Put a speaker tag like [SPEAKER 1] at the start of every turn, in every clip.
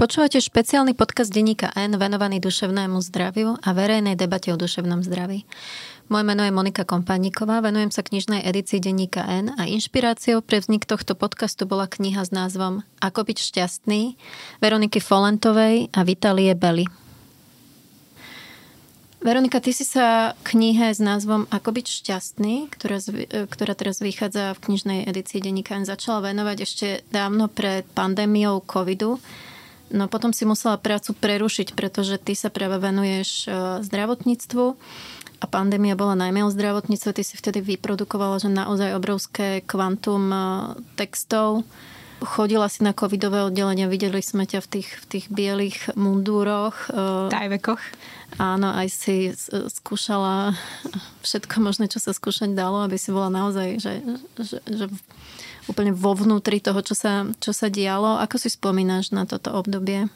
[SPEAKER 1] Počúvate špeciálny podcast denníka N venovaný duševnému zdraviu a verejnej debate o duševnom zdraví. Moje meno je Monika Kompaníková, venujem sa knižnej edícii denníka N a inšpiráciou pre vznik tohto podcastu bola kniha s názvom Ako byť šťastný Veroniky Folentovej a Vitalie Belly. Veronika, ty si sa knihe s názvom Ako byť šťastný, ktorá, ktorá teraz vychádza v knižnej edícii denníka N, začala venovať ešte dávno pred pandémiou covidu No potom si musela prácu prerušiť, pretože ty sa práve venuješ e, zdravotníctvu a pandémia bola najmä o zdravotníctve. Ty si vtedy vyprodukovala, že naozaj obrovské kvantum e, textov. Chodila si na covidové oddelenie, videli sme ťa v tých, v tých bielých mundúroch.
[SPEAKER 2] E, Tajvekoch.
[SPEAKER 1] Áno, aj si skúšala všetko možné, čo sa skúšať dalo, aby si bola naozaj, že, že, že úplne vo vnútri toho, čo sa, čo sa dialo. Ako si spomínaš na toto obdobie?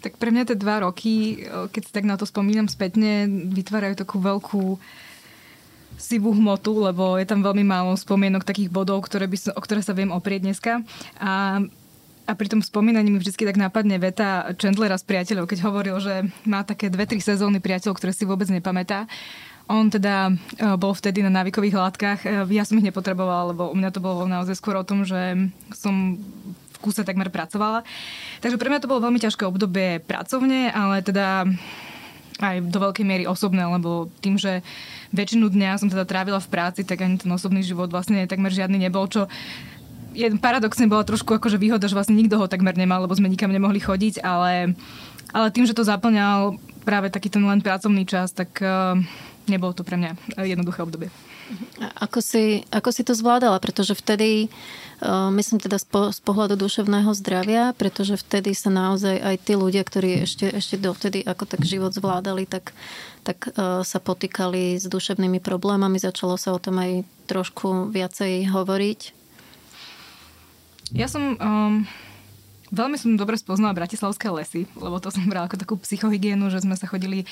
[SPEAKER 2] Tak pre mňa tie dva roky, keď si tak na to spomínam spätne, vytvárajú takú veľkú sivú hmotu, lebo je tam veľmi málo spomienok takých bodov, ktoré by som, o ktoré sa viem oprieť dneska. A a pri tom spomínaní mi vždy tak napadne veta Chandlera z priateľov, keď hovoril, že má také dve, tri sezóny priateľov, ktoré si vôbec nepamätá. On teda e, bol vtedy na návykových látkach. E, ja som ich nepotrebovala, lebo u mňa to bolo naozaj skôr o tom, že som v kúse takmer pracovala. Takže pre mňa to bolo veľmi ťažké obdobie pracovne, ale teda aj do veľkej miery osobné, lebo tým, že väčšinu dňa som teda trávila v práci, tak ani ten osobný život vlastne takmer žiadny nebol, čo je, paradoxne bola trošku akože výhoda, že vlastne nikto ho takmer nemal, lebo sme nikam nemohli chodiť, ale, ale tým, že to zaplňal práve taký ten len pracovný čas, tak uh, nebolo to pre mňa eh, jednoduché obdobie.
[SPEAKER 1] Ako si, ako si to zvládala? Pretože vtedy, uh, myslím teda z, po, z pohľadu duševného zdravia, pretože vtedy sa naozaj aj tí ľudia, ktorí ešte, ešte dovtedy ako tak život zvládali, tak, tak uh, sa potýkali s duševnými problémami. Začalo sa o tom aj trošku viacej hovoriť.
[SPEAKER 2] Ja som... Um Veľmi som dobre spoznala bratislavské lesy, lebo to som brala ako takú psychohygienu, že sme sa chodili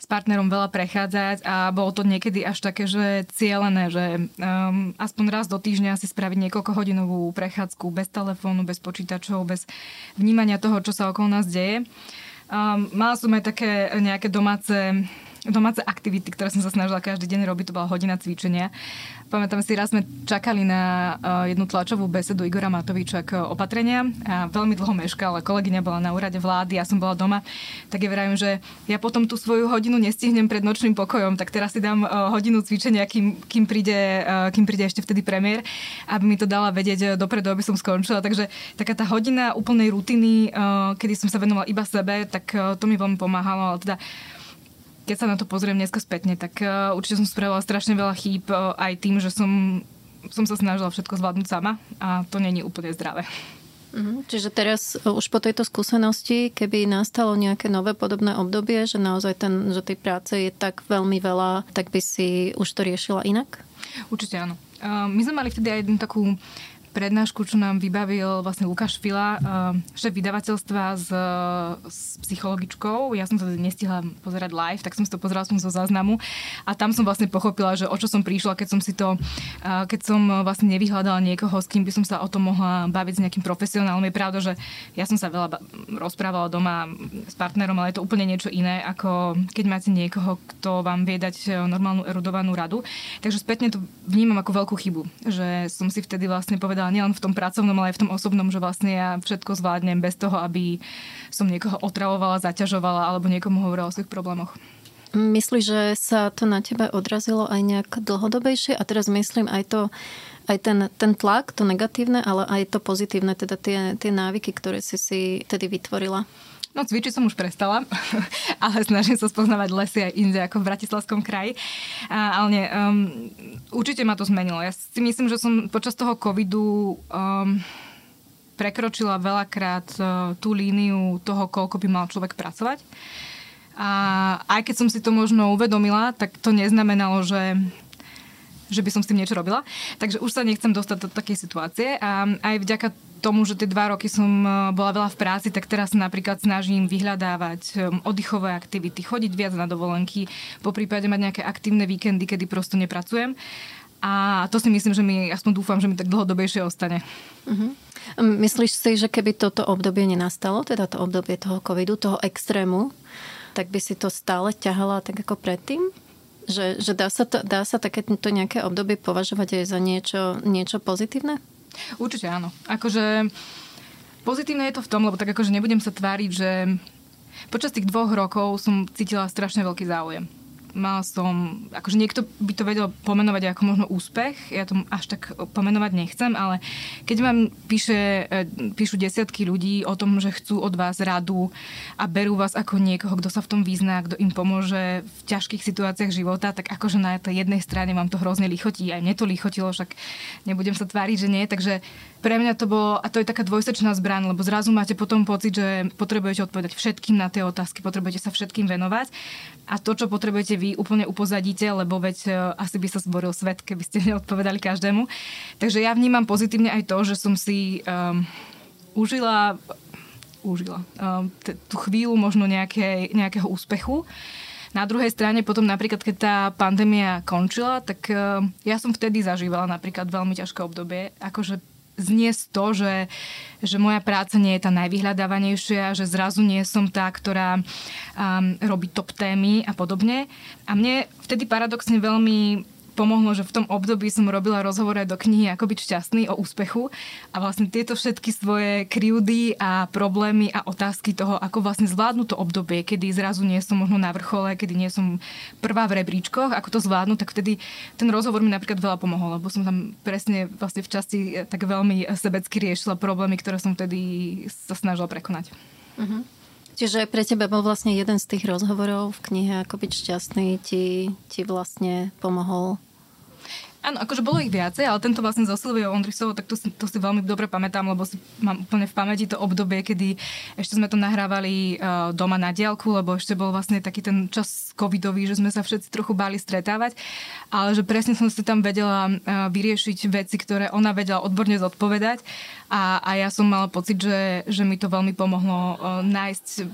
[SPEAKER 2] s partnerom veľa prechádzať a bolo to niekedy až také, že cieľené, že um, aspoň raz do týždňa si spraviť niekoľko hodinovú prechádzku bez telefónu, bez počítačov, bez vnímania toho, čo sa okolo nás deje. Um, mala som aj také nejaké domáce domáce aktivity, ktoré som sa snažila každý deň robiť, to bola hodina cvičenia. Pamätám si, raz sme čakali na uh, jednu tlačovú besedu Igora Matoviča k opatrenia a veľmi dlho meškal, kolegyňa bola na úrade vlády, ja som bola doma, tak je vravím, že ja potom tú svoju hodinu nestihnem pred nočným pokojom, tak teraz si dám uh, hodinu cvičenia, kým, kým, príde, kým príde ešte vtedy premiér, aby mi to dala vedieť dopredu, aby som skončila. Takže taká tá hodina úplnej rutiny, kedy som sa venovala iba sebe, tak to mi veľmi pomáhalo, ale teda keď sa na to pozriem dneska spätne, tak uh, určite som spravila strašne veľa chýb uh, aj tým, že som, som sa snažila všetko zvládnuť sama a to není úplne zdravé.
[SPEAKER 1] Mm, čiže teraz uh, už po tejto skúsenosti, keby nastalo nejaké nové podobné obdobie, že naozaj ten, že tej práce je tak veľmi veľa, tak by si už to riešila inak?
[SPEAKER 2] Určite áno. Uh, my sme mali vtedy aj jednu takú prednášku, čo nám vybavil vlastne Lukáš Fila, eh, šéf vydavateľstva s, s psychologičkou. Ja som sa nestihla pozerať live, tak som si to pozerala som zo záznamu a tam som vlastne pochopila, že o čo som prišla, keď som si to, eh, keď som vlastne nevyhľadala niekoho, s kým by som sa o tom mohla baviť s nejakým profesionálom. Je pravda, že ja som sa veľa rozprávala doma s partnerom, ale je to úplne niečo iné, ako keď máte niekoho, kto vám vie dať eh, normálnu erudovanú radu. Takže spätne to vnímam ako veľkú chybu, že som si vtedy vlastne povedala, povedala, nielen v tom pracovnom, ale aj v tom osobnom, že vlastne ja všetko zvládnem bez toho, aby som niekoho otravovala, zaťažovala alebo niekomu hovorila o svojich problémoch.
[SPEAKER 1] Myslíš, že sa to na tebe odrazilo aj nejak dlhodobejšie? A teraz myslím aj to, aj ten, ten tlak, to negatívne, ale aj to pozitívne, teda tie, tie návyky, ktoré si si tedy vytvorila.
[SPEAKER 2] No cvičiť som už prestala, ale snažím sa spoznávať lesy aj inde ako v Bratislavskom kraji. A, ale nie, um, určite ma to zmenilo. Ja si myslím, že som počas toho covidu um, prekročila veľakrát uh, tú líniu toho, koľko by mal človek pracovať. A aj keď som si to možno uvedomila, tak to neznamenalo, že že by som s tým niečo robila. Takže už sa nechcem dostať do takej situácie a aj vďaka tomu, že tie dva roky som e, bola veľa v práci, tak teraz sa napríklad snažím vyhľadávať e, oddychové aktivity, chodiť viac na dovolenky, po prípade mať nejaké aktívne víkendy, kedy prosto nepracujem. A to si myslím, že mi, aspoň dúfam, že mi tak dlhodobejšie ostane.
[SPEAKER 1] Uh-huh. Myslíš si, že keby toto obdobie nenastalo, teda to obdobie toho covidu, toho extrému, tak by si to stále ťahala tak ako predtým? Že, že dá, sa to, dá sa takéto nejaké obdobie považovať aj za niečo, niečo pozitívne?
[SPEAKER 2] Určite áno. Akože pozitívne je to v tom, lebo tak akože nebudem sa tváriť, že počas tých dvoch rokov som cítila strašne veľký záujem mal som, akože niekto by to vedel pomenovať ako možno úspech, ja to až tak pomenovať nechcem, ale keď vám píše, e, píšu desiatky ľudí o tom, že chcú od vás radu a berú vás ako niekoho, kto sa v tom vyzná, kto im pomôže v ťažkých situáciách života, tak akože na tej jednej strane vám to hrozne lichotí, aj mne to lichotilo, však nebudem sa tváriť, že nie, takže pre mňa to bolo, a to je taká dvojsečná zbraň, lebo zrazu máte potom pocit, že potrebujete odpovedať všetkým na tie otázky, potrebujete sa všetkým venovať. A to, čo potrebujete vy, úplne upozadíte, lebo veď uh, asi by sa zboril svet, keby ste neodpovedali každému. Takže ja vnímam pozitívne aj to, že som si um, užila užila um, t- tú chvíľu možno nejaké, nejakého úspechu. Na druhej strane potom napríklad, keď tá pandémia končila, tak uh, ja som vtedy zažívala napríklad veľmi ťažké obdobie. Akože zniesť to, že, že moja práca nie je tá najvyhľadávanejšia, že zrazu nie som tá, ktorá um, robí top témy a podobne. A mne vtedy paradoxne veľmi pomohlo, že v tom období som robila rozhovor aj do knihy Ako byť šťastný o úspechu a vlastne tieto všetky svoje kryúdy a problémy a otázky toho, ako vlastne zvládnu to obdobie, kedy zrazu nie som možno na vrchole, kedy nie som prvá v rebríčkoch, ako to zvládnu, tak vtedy ten rozhovor mi napríklad veľa pomohol, lebo som tam presne vlastne v časti tak veľmi sebecky riešila problémy, ktoré som vtedy sa snažila prekonať. Uh-huh.
[SPEAKER 1] Čiže pre teba bol vlastne jeden z tých rozhovorov v knihe Ako byť šťastný ti, ti vlastne pomohol
[SPEAKER 2] Áno, akože bolo ich viacej, ale tento vlastne so Silviou Ondrisovou, tak to si, to si veľmi dobre pamätám, lebo si mám úplne v pamäti to obdobie, kedy ešte sme to nahrávali uh, doma na diálku, lebo ešte bol vlastne taký ten čas covidový, že sme sa všetci trochu báli stretávať, ale že presne som si tam vedela uh, vyriešiť veci, ktoré ona vedela odborne zodpovedať a, a ja som mala pocit, že, že mi to veľmi pomohlo uh, nájsť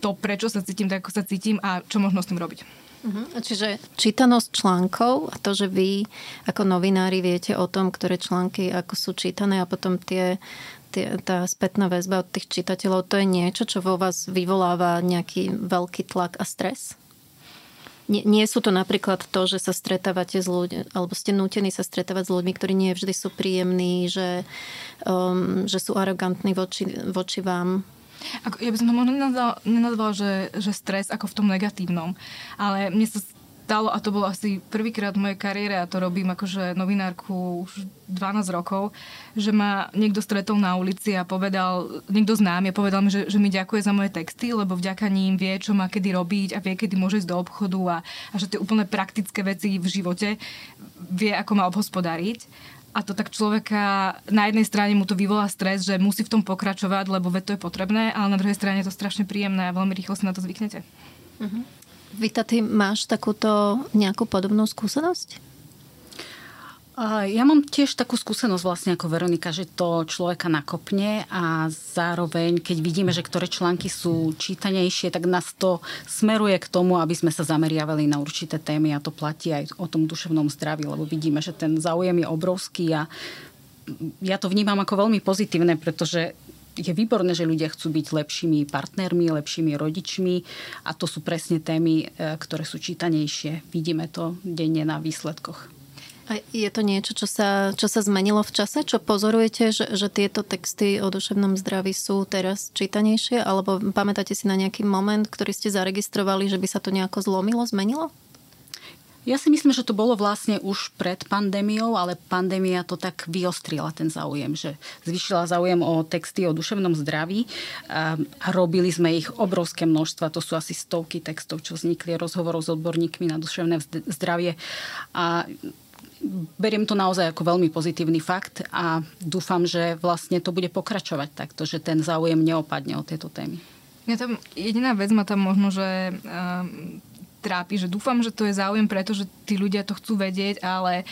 [SPEAKER 2] to, prečo sa cítim tak, ako sa cítim a čo možno s tým robiť.
[SPEAKER 1] Uh-huh. Čiže čítanosť článkov a to, že vy ako novinári viete o tom, ktoré články ako sú čítané a potom tie, tie, tá spätná väzba od tých čitateľov, to je niečo, čo vo vás vyvoláva nejaký veľký tlak a stres? Nie, nie sú to napríklad to, že sa stretávate s ľuďmi, alebo ste nútení sa stretávať s ľuďmi, ktorí nie vždy sú príjemní, že, um, že sú arogantní voči, voči vám.
[SPEAKER 2] Ako, ja by som to možno nenazvala, že, že stres ako v tom negatívnom, ale mne sa stalo, a to bolo asi prvýkrát v mojej kariére, a to robím akože novinárku už 12 rokov, že ma niekto stretol na ulici a povedal, niekto znám, ja povedal mi, že, že mi ďakuje za moje texty, lebo vďaka ním vie, čo má kedy robiť a vie, kedy môže ísť do obchodu a, a že tie úplne praktické veci v živote vie, ako má obhospodariť a to tak človeka, na jednej strane mu to vyvolá stres, že musí v tom pokračovať, lebo to je potrebné, ale na druhej strane je to strašne príjemné a veľmi rýchlo si na to zvyknete.
[SPEAKER 1] Uh-huh. Vita, ty máš takúto nejakú podobnú skúsenosť?
[SPEAKER 3] Ja mám tiež takú skúsenosť vlastne ako Veronika, že to človeka nakopne a zároveň, keď vidíme, že ktoré články sú čítanejšie, tak nás to smeruje k tomu, aby sme sa zameriavali na určité témy a to platí aj o tom duševnom zdraví, lebo vidíme, že ten záujem je obrovský a ja to vnímam ako veľmi pozitívne, pretože je výborné, že ľudia chcú byť lepšími partnermi, lepšími rodičmi a to sú presne témy, e, ktoré sú čítanejšie. Vidíme to denne na výsledkoch.
[SPEAKER 1] Je to niečo, čo sa, čo sa zmenilo v čase? Čo pozorujete, že, že tieto texty o duševnom zdraví sú teraz čítanejšie? Alebo pamätáte si na nejaký moment, ktorý ste zaregistrovali, že by sa to nejako zlomilo, zmenilo?
[SPEAKER 3] Ja si myslím, že to bolo vlastne už pred pandémiou, ale pandémia to tak vyostrila ten záujem, že zvyšila záujem o texty o duševnom zdraví a robili sme ich obrovské množstva, to sú asi stovky textov, čo vznikli rozhovorov s odborníkmi na duševné zdravie a beriem to naozaj ako veľmi pozitívny fakt a dúfam, že vlastne to bude pokračovať takto, že ten záujem neopadne o tieto témy.
[SPEAKER 2] Ja tam, jediná vec ma tam možno, že um, trápi, že dúfam, že to je záujem, pretože tí ľudia to chcú vedieť, ale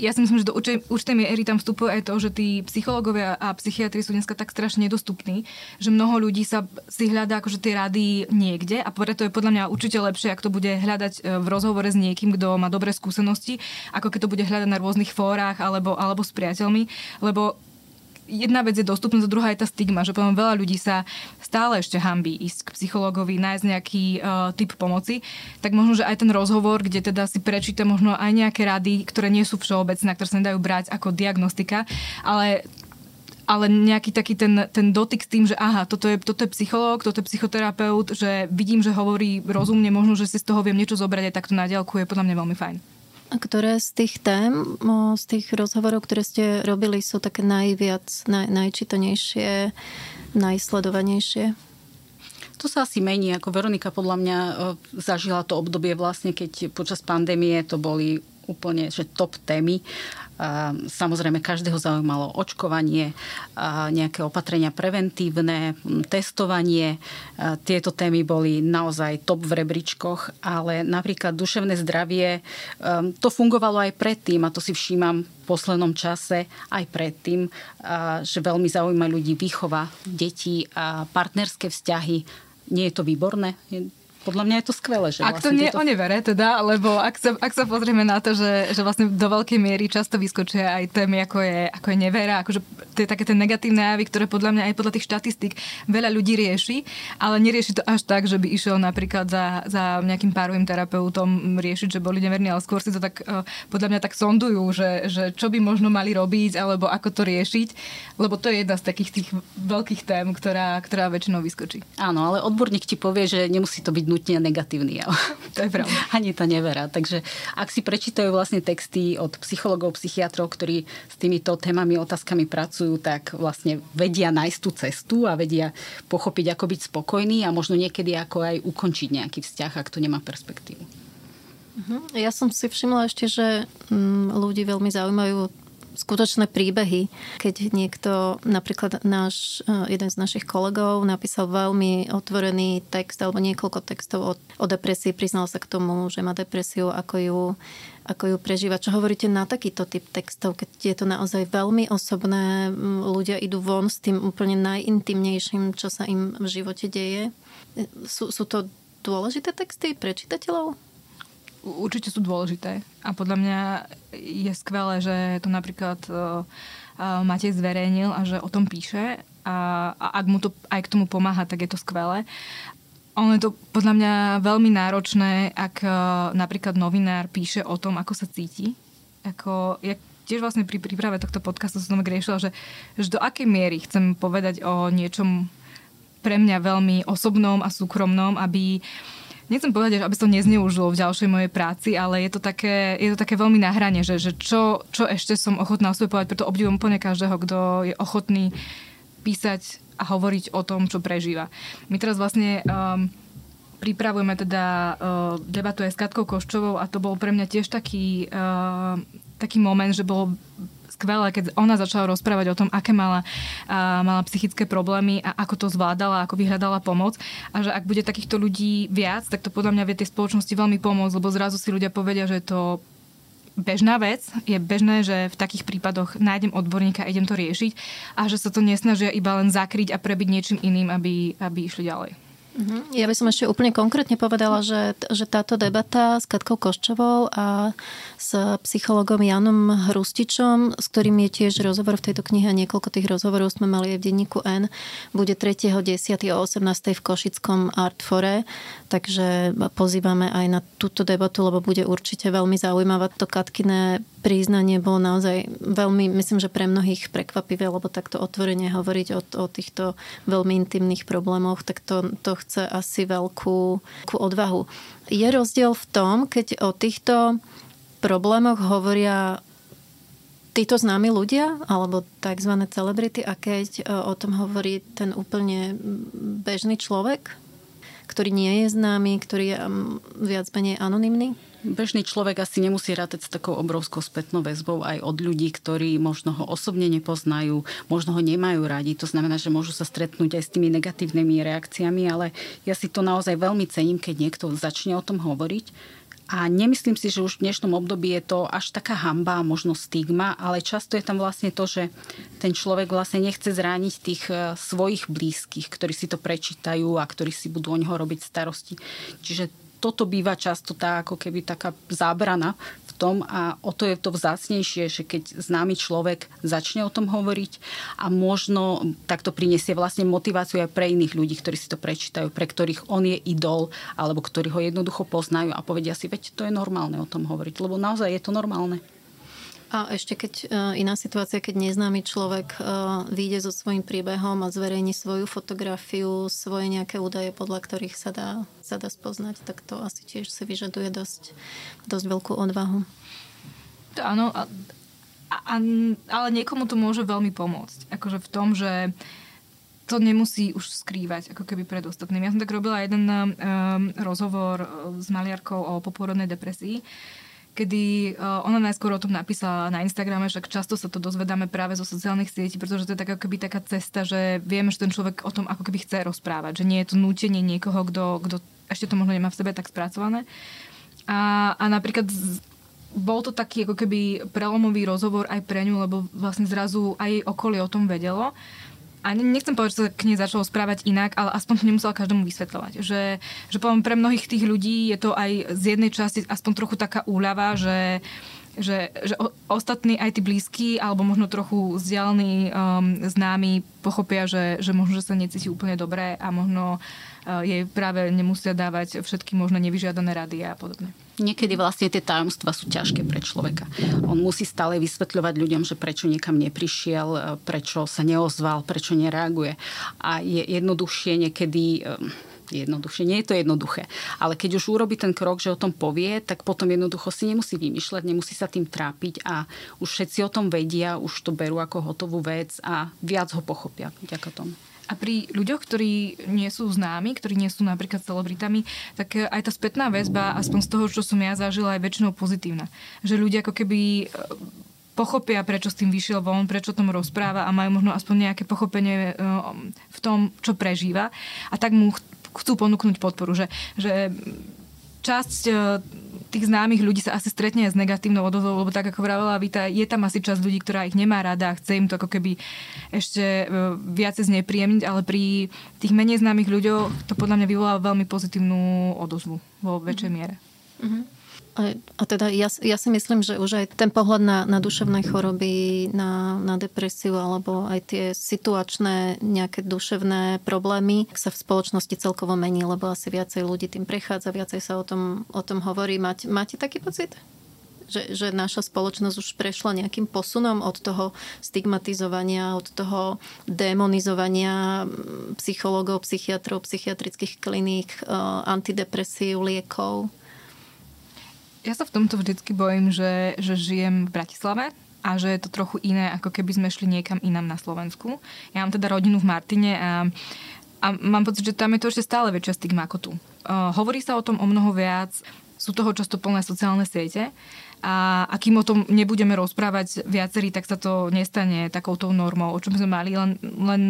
[SPEAKER 2] ja si myslím, že do určitej miery tam vstupuje aj to, že tí psychológovia a psychiatri sú dneska tak strašne nedostupní, že mnoho ľudí sa si hľadá akože tie rady niekde a preto je podľa mňa určite lepšie, ak to bude hľadať e, v rozhovore s niekým, kto má dobré skúsenosti, ako keď to bude hľadať na rôznych fórach alebo, alebo s priateľmi, lebo jedna vec je dostupnosť, druhá je tá stigma, že potom veľa ľudí sa stále ešte hambí ísť k psychologovi, nájsť nejaký uh, typ pomoci, tak možno, že aj ten rozhovor, kde teda si prečíta možno aj nejaké rady, ktoré nie sú všeobecné, ktoré sa nedajú brať ako diagnostika, ale ale nejaký taký ten, ten dotyk s tým, že aha, toto je, toto je psychológ, toto je psychoterapeut, že vidím, že hovorí rozumne, možno, že si z toho viem niečo zobrať aj takto na diaľku, je podľa mňa veľmi fajn.
[SPEAKER 1] A ktoré z tých tém, z tých rozhovorov, ktoré ste robili, sú také najviac, naj, najčítanejšie, najsledovanejšie?
[SPEAKER 3] To sa asi mení, ako Veronika podľa mňa zažila to obdobie vlastne, keď počas pandémie to boli úplne že top témy Samozrejme, každého zaujímalo očkovanie, nejaké opatrenia preventívne, testovanie. Tieto témy boli naozaj top v rebríčkoch, ale napríklad duševné zdravie, to fungovalo aj predtým a to si všímam v poslednom čase aj predtým, že veľmi zaujíma ľudí výchova detí a partnerské vzťahy. Nie je to výborné? Podľa mňa je to skvelé. Že
[SPEAKER 2] ak vlastne to nie tieto... o nevere, teda, lebo ak sa, ak sa pozrieme na to, že, že vlastne do veľkej miery často vyskočia aj témy, ako je, ako je nevera, akože tie také tie negatívne javy, ktoré podľa mňa aj podľa tých štatistík veľa ľudí rieši, ale nerieši to až tak, že by išiel napríklad za, za nejakým párovým terapeutom riešiť, že boli neverní, ale skôr si to tak uh, podľa mňa tak sondujú, že, že čo by možno mali robiť, alebo ako to riešiť, lebo to je jedna z takých tých veľkých tém, ktorá, ktorá väčšinou vyskočí.
[SPEAKER 3] Áno, ale odborník ti povie, že nemusí to byť nutne negatívny jav.
[SPEAKER 2] To je pravda.
[SPEAKER 3] Ani to neverá. Takže ak si prečítajú vlastne texty od psychologov, psychiatrov, ktorí s týmito témami, otázkami pracujú, tak vlastne vedia nájsť tú cestu a vedia pochopiť, ako byť spokojný a možno niekedy ako aj ukončiť nejaký vzťah, ak to nemá perspektívu.
[SPEAKER 1] Mhm. Ja som si všimla ešte, že mm, ľudí veľmi zaujímajú skutočné príbehy. Keď niekto, napríklad náš, e, jeden z našich kolegov napísal veľmi otvorený text alebo niekoľko textov o, o depresii, priznal sa k tomu, že má depresiu, ako ju, ako ju prežíva. Čo hovoríte na takýto typ textov, keď je to naozaj veľmi osobné, ľudia idú von s tým úplne najintimnejším, čo sa im v živote deje. E, sú, sú to dôležité texty pre čitateľov?
[SPEAKER 2] Určite sú dôležité. A podľa mňa je skvelé, že to napríklad uh, Matej zverejnil a že o tom píše. A, a ak mu to aj k tomu pomáha, tak je to skvelé. Ono je to podľa mňa veľmi náročné, ak uh, napríklad novinár píše o tom, ako sa cíti. Ako, ja tiež vlastne pri príprave tohto podcastu som riešila, že, že do akej miery chcem povedať o niečom pre mňa veľmi osobnom a súkromnom, aby uh, nechcem povedať, aby to nezneužilo v ďalšej mojej práci, ale je to také, je to také veľmi na hrane, že, že čo, čo ešte som ochotná o povedať, preto obdivujem úplne každého, kto je ochotný písať a hovoriť o tom, čo prežíva. My teraz vlastne um, pripravujeme teda uh, debatu aj s Katkou Koščovou a to bol pre mňa tiež taký, uh, taký moment, že bolo skvelé, keď ona začala rozprávať o tom, aké mala, a, mala psychické problémy a ako to zvládala, ako vyhľadala pomoc. A že ak bude takýchto ľudí viac, tak to podľa mňa vie tej spoločnosti veľmi pomôcť, lebo zrazu si ľudia povedia, že to bežná vec. Je bežné, že v takých prípadoch nájdem odborníka a idem to riešiť a že sa to nesnažia iba len zakryť a prebiť niečím iným, aby, aby išli ďalej.
[SPEAKER 1] Mhm. Ja by som ešte úplne konkrétne povedala, že, že táto debata s Katkou Koščovou a s psychologom Janom Hrustičom, s ktorým je tiež rozhovor v tejto knihe a niekoľko tých rozhovorov sme mali aj v denníku N, bude 3.10. o 18. v Košickom Artfore, takže pozývame aj na túto debatu, lebo bude určite veľmi zaujímavá. To Katkine priznanie bolo naozaj veľmi, myslím, že pre mnohých prekvapivé, lebo takto otvorene hovoriť o, o týchto veľmi intimných problémoch, tak to, to chce asi veľkú, veľkú odvahu. Je rozdiel v tom, keď o týchto problémoch hovoria títo známi ľudia, alebo tzv. celebrity, a keď e, o tom hovorí ten úplne bežný človek, ktorý nie je známy, ktorý je viac menej anonymný?
[SPEAKER 3] Bežný človek asi nemusí rátať s takou obrovskou spätnou väzbou aj od ľudí, ktorí možno ho osobne nepoznajú, možno ho nemajú radi. To znamená, že môžu sa stretnúť aj s tými negatívnymi reakciami, ale ja si to naozaj veľmi cením, keď niekto začne o tom hovoriť A nemyslím si, že už v dnešnom období je to až taká hamba, možno stigma, ale často je tam vlastne to, že ten človek vlastne nechce zrániť tých e, svojich blízkych, ktorí si to prečítajú a ktorí si budú o neho robiť starosti. Čiže toto býva často tá ako keby taká zábrana v tom a o to je to vzácnejšie, že keď známy človek začne o tom hovoriť a možno takto prinesie vlastne motiváciu aj pre iných ľudí, ktorí si to prečítajú, pre ktorých on je idol alebo ktorí ho jednoducho poznajú a povedia si, veď to je normálne o tom hovoriť, lebo naozaj je to normálne.
[SPEAKER 1] A ešte keď uh, iná situácia, keď neznámy človek uh, vyjde so svojím príbehom a zverejní svoju fotografiu, svoje nejaké údaje, podľa ktorých sa dá, sa dá spoznať, tak to asi tiež si vyžaduje dosť, dosť veľkú odvahu.
[SPEAKER 2] To áno, a, a, ale niekomu to môže veľmi pomôcť. Akože v tom, že to nemusí už skrývať ako keby pred ostatnými. Ja som tak robila jeden um, rozhovor s maliarkou o poporodnej depresii, kedy uh, ona najskôr o tom napísala na Instagrame, že často sa to dozvedáme práve zo sociálnych sietí, pretože to je tak, ako keby taká cesta, že vieme, že ten človek o tom ako keby chce rozprávať, že nie je to nútenie niekoho, kto, ešte to možno nemá v sebe tak spracované. A, a napríklad bol to taký ako keby prelomový rozhovor aj pre ňu, lebo vlastne zrazu aj jej okolie o tom vedelo a nechcem povedať, že sa k nej začalo správať inak, ale aspoň to nemusela každému vysvetľovať. Že, že poviem, pre mnohých tých ľudí je to aj z jednej časti aspoň trochu taká úľava, že že, že ostatní, aj tí blízky, alebo možno trochu vzdialení um, známi pochopia, že, že možno, že sa necíti úplne dobre a možno uh, jej práve nemusia dávať všetky možno nevyžiadané rady a podobne.
[SPEAKER 3] Niekedy vlastne tie tajomstvá sú ťažké pre človeka. On musí stále vysvetľovať ľuďom, že prečo niekam neprišiel, prečo sa neozval, prečo nereaguje. A je jednoduchšie niekedy um, jednoduchšie. Nie je to jednoduché. Ale keď už urobí ten krok, že o tom povie, tak potom jednoducho si nemusí vymýšľať, nemusí sa tým trápiť a už všetci o tom vedia, už to berú ako hotovú vec a viac ho pochopia vďaka tomu.
[SPEAKER 2] A pri ľuďoch, ktorí nie sú známi, ktorí nie sú napríklad celebritami, tak aj tá spätná väzba, aspoň z toho, čo som ja zažila, je väčšinou pozitívna. Že ľudia ako keby e, pochopia, prečo s tým vyšiel von, prečo tom rozpráva a majú možno aspoň nejaké pochopenie e, v tom, čo prežíva. A tak mu chcú ponúknuť podporu, že, že časť e, tých známych ľudí sa asi stretne s negatívnou odozvou, lebo tak ako vravela Vita, je tam asi časť ľudí, ktorá ich nemá rada a chce im to ako keby ešte e, viacej znepríjemniť, ale pri tých menej známych ľuďoch to podľa mňa vyvoláva veľmi pozitívnu odozvu vo väčšej miere. Mm-hmm.
[SPEAKER 1] A, a teda ja, ja si myslím, že už aj ten pohľad na, na duševné choroby, na, na depresiu alebo aj tie situačné nejaké duševné problémy sa v spoločnosti celkovo mení, lebo asi viacej ľudí tým prechádza, viacej sa o tom, o tom hovorí. Máte, máte taký pocit? Že, že naša spoločnosť už prešla nejakým posunom od toho stigmatizovania, od toho demonizovania psychológov, psychiatrov, psychiatrických kliník, antidepresív, liekov?
[SPEAKER 2] Ja sa v tomto vždycky bojím, že, že žijem v Bratislave a že je to trochu iné, ako keby sme šli niekam inám na Slovensku. Ja mám teda rodinu v Martine a, a mám pocit, že tam je to ešte stále väčšia stigma ako tu. Uh, hovorí sa o tom o mnoho viac, sú toho často plné sociálne siete a, a kým o tom nebudeme rozprávať viacerí, tak sa to nestane takouto normou, o čom sme mali, len, len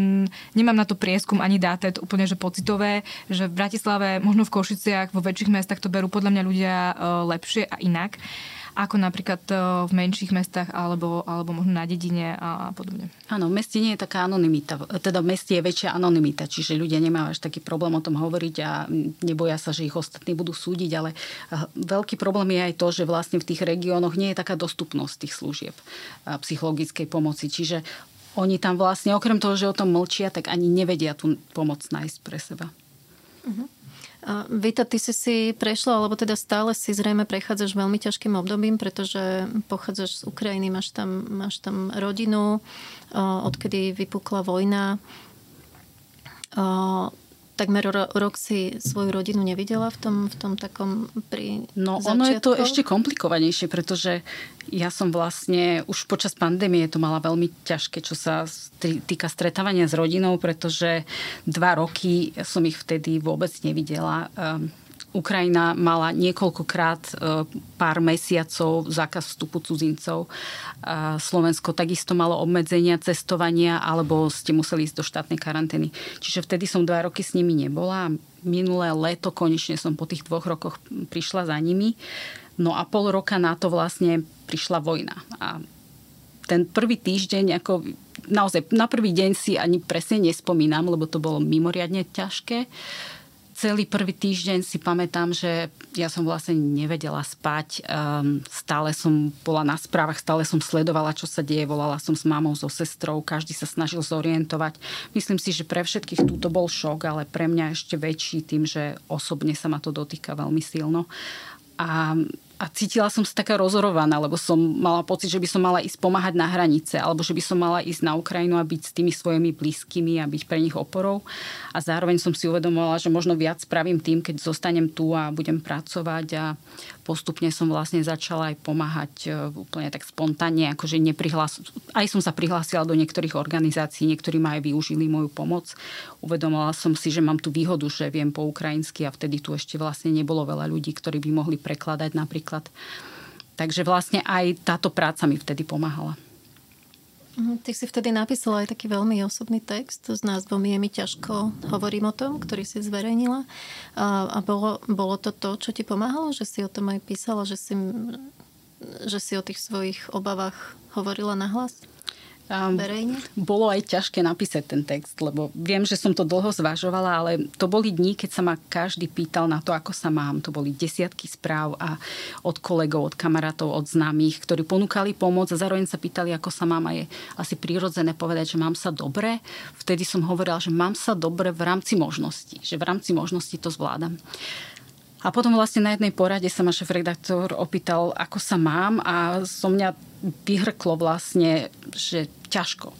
[SPEAKER 2] nemám na to prieskum ani dáta, to úplne že pocitové, že v Bratislave, možno v Košiciach, vo väčších mestách to berú podľa mňa ľudia uh, lepšie a inak ako napríklad e, v menších mestách alebo, alebo možno na dedine a, podobne.
[SPEAKER 3] Áno, v meste nie je taká anonimita, teda v meste je väčšia anonimita, čiže ľudia nemajú až taký problém o tom hovoriť a neboja sa, že ich ostatní budú súdiť, ale e, veľký problém je aj to, že vlastne v tých regiónoch nie je taká dostupnosť tých služieb psychologickej pomoci, čiže oni tam vlastne, okrem toho, že o tom mlčia, tak ani nevedia tú pomoc nájsť pre seba. Uh-huh.
[SPEAKER 1] Vita, ty si si prešla, alebo teda stále si zrejme prechádzaš veľmi ťažkým obdobím, pretože pochádzaš z Ukrajiny, máš tam, máš tam rodinu, odkedy vypukla vojna takmer ro- rok si svoju rodinu nevidela v tom, v tom takom pri
[SPEAKER 3] No začiatku. ono je to ešte komplikovanejšie, pretože ja som vlastne už počas pandémie to mala veľmi ťažké, čo sa týka stretávania s rodinou, pretože dva roky som ich vtedy vôbec nevidela. Um, Ukrajina mala niekoľkokrát e, pár mesiacov zákaz vstupu cudzincov. Slovensko takisto malo obmedzenia cestovania alebo ste museli ísť do štátnej karantény. Čiže vtedy som dva roky s nimi nebola. Minulé leto konečne som po tých dvoch rokoch prišla za nimi. No a pol roka na to vlastne prišla vojna. A ten prvý týždeň, ako naozaj na prvý deň si ani presne nespomínam, lebo to bolo mimoriadne ťažké celý prvý týždeň si pamätám, že ja som vlastne nevedela spať. Um, stále som bola na správach, stále som sledovala, čo sa deje. Volala som s mamou, so sestrou, každý sa snažil zorientovať. Myslím si, že pre všetkých túto bol šok, ale pre mňa ešte väčší tým, že osobne sa ma to dotýka veľmi silno. A a cítila som sa taká rozorovaná, lebo som mala pocit, že by som mala ísť pomáhať na hranice, alebo že by som mala ísť na Ukrajinu a byť s tými svojimi blízkymi a byť pre nich oporou. A zároveň som si uvedomovala, že možno viac spravím tým, keď zostanem tu a budem pracovať a postupne som vlastne začala aj pomáhať e, úplne tak spontánne, akože neprihlas... aj som sa prihlásila do niektorých organizácií, niektorí ma aj využili moju pomoc. Uvedomila som si, že mám tú výhodu, že viem po ukrajinsky a vtedy tu ešte vlastne nebolo veľa ľudí, ktorí by mohli prekladať napríklad. Takže vlastne aj táto práca mi vtedy pomáhala.
[SPEAKER 1] Mhm, ty si vtedy napísala aj taký veľmi osobný text s názvom Je mi ťažko, hovorím o tom, ktorý si zverejnila. A, a bolo, bolo to to, čo ti pomáhalo, že si o tom aj písala, že si, že si o tých svojich obavách hovorila nahlas? Verejne?
[SPEAKER 3] Bolo aj ťažké napísať ten text, lebo viem, že som to dlho zvažovala, ale to boli dní, keď sa ma každý pýtal na to, ako sa mám. To boli desiatky správ a od kolegov, od kamarátov, od známych, ktorí ponúkali pomoc a zároveň sa pýtali, ako sa mám. A je asi prirodzené povedať, že mám sa dobre. Vtedy som hovorila, že mám sa dobre v rámci možností, že v rámci možností to zvládam. A potom vlastne na jednej porade sa ma šéf-redaktor opýtal, ako sa mám a so mňa vyhrklo vlastne, že ťažko.